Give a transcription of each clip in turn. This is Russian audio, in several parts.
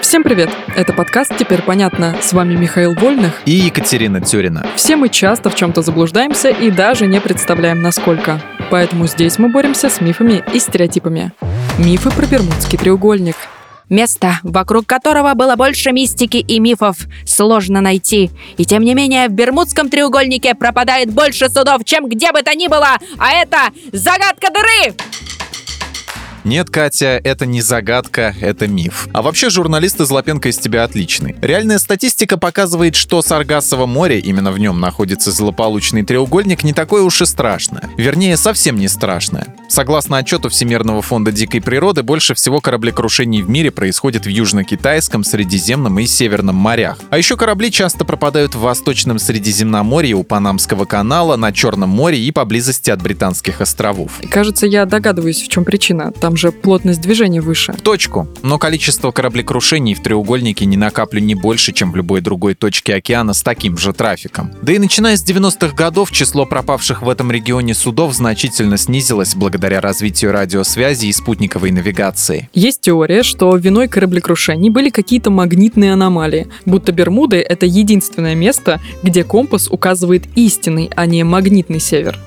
Всем привет! Это подкаст «Теперь понятно». С вами Михаил Вольных и Екатерина Тюрина. Все мы часто в чем-то заблуждаемся и даже не представляем, насколько. Поэтому здесь мы боремся с мифами и стереотипами. Мифы про Бермудский треугольник – Место, вокруг которого было больше мистики и мифов, сложно найти. И тем не менее, в Бермудском треугольнике пропадает больше судов, чем где бы то ни было. А это загадка дыры! Нет, Катя, это не загадка, это миф. А вообще журналист из Лапенко из тебя отличный. Реальная статистика показывает, что Саргассово море, именно в нем находится злополучный треугольник, не такое уж и страшное. Вернее, совсем не страшное. Согласно отчету Всемирного фонда дикой природы, больше всего кораблекрушений в мире происходит в Южно-Китайском, Средиземном и Северном морях. А еще корабли часто пропадают в Восточном Средиземноморье, у Панамского канала, на Черном море и поблизости от Британских островов. Кажется, я догадываюсь, в чем причина. Там же плотность движения выше. В точку. Но количество кораблекрушений в треугольнике ни на каплю не больше, чем в любой другой точке океана с таким же трафиком. Да и начиная с 90-х годов число пропавших в этом регионе судов значительно снизилось благодаря развитию радиосвязи и спутниковой навигации. Есть теория, что виной кораблекрушений были какие-то магнитные аномалии, будто Бермуды — это единственное место, где компас указывает истинный, а не магнитный север.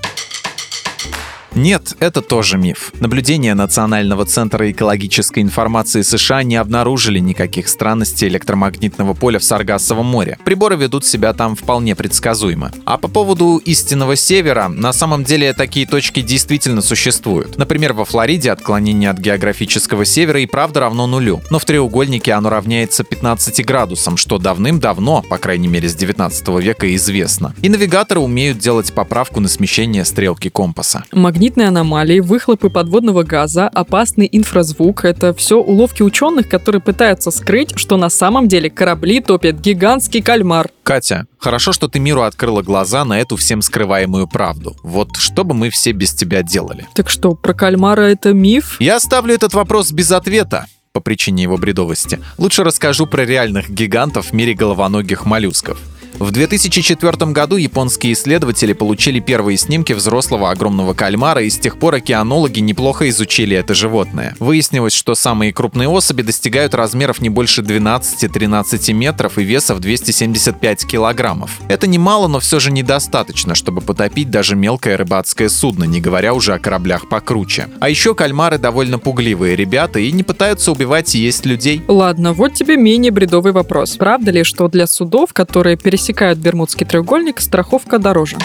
Нет, это тоже миф. Наблюдения Национального центра экологической информации США не обнаружили никаких странностей электромагнитного поля в Саргассовом море. Приборы ведут себя там вполне предсказуемо. А по поводу истинного севера, на самом деле такие точки действительно существуют. Например, во Флориде отклонение от географического севера и правда равно нулю. Но в треугольнике оно равняется 15 градусам, что давным-давно, по крайней мере с 19 века, известно. И навигаторы умеют делать поправку на смещение стрелки компаса. Магнитные аномалии, выхлопы подводного газа, опасный инфразвук — это все уловки ученых, которые пытаются скрыть, что на самом деле корабли топят гигантский кальмар. Катя, хорошо, что ты миру открыла глаза на эту всем скрываемую правду. Вот что бы мы все без тебя делали? Так что, про кальмара это миф? Я оставлю этот вопрос без ответа по причине его бредовости. Лучше расскажу про реальных гигантов в мире головоногих моллюсков. В 2004 году японские исследователи получили первые снимки взрослого огромного кальмара, и с тех пор океанологи неплохо изучили это животное. Выяснилось, что самые крупные особи достигают размеров не больше 12-13 метров и веса в 275 килограммов. Это немало, но все же недостаточно, чтобы потопить даже мелкое рыбацкое судно, не говоря уже о кораблях покруче. А еще кальмары довольно пугливые ребята и не пытаются убивать и есть людей. Ладно, вот тебе менее бредовый вопрос. Правда ли, что для судов, которые пересекают пересекают Бермудский треугольник, страховка дороже.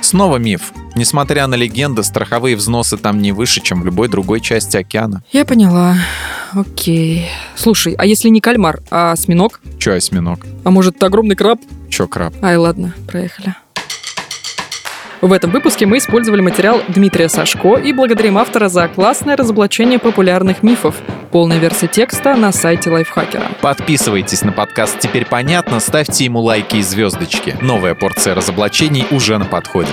Снова миф. Несмотря на легенды, страховые взносы там не выше, чем в любой другой части океана. Я поняла. Окей. Слушай, а если не кальмар, а осьминог? Че осьминог? А может, огромный краб? Че краб? Ай, ладно, проехали. В этом выпуске мы использовали материал Дмитрия Сашко и благодарим автора за классное разоблачение популярных мифов. Полная версия текста на сайте Лайфхакера. Подписывайтесь на подкаст «Теперь понятно», ставьте ему лайки и звездочки. Новая порция разоблачений уже на подходе.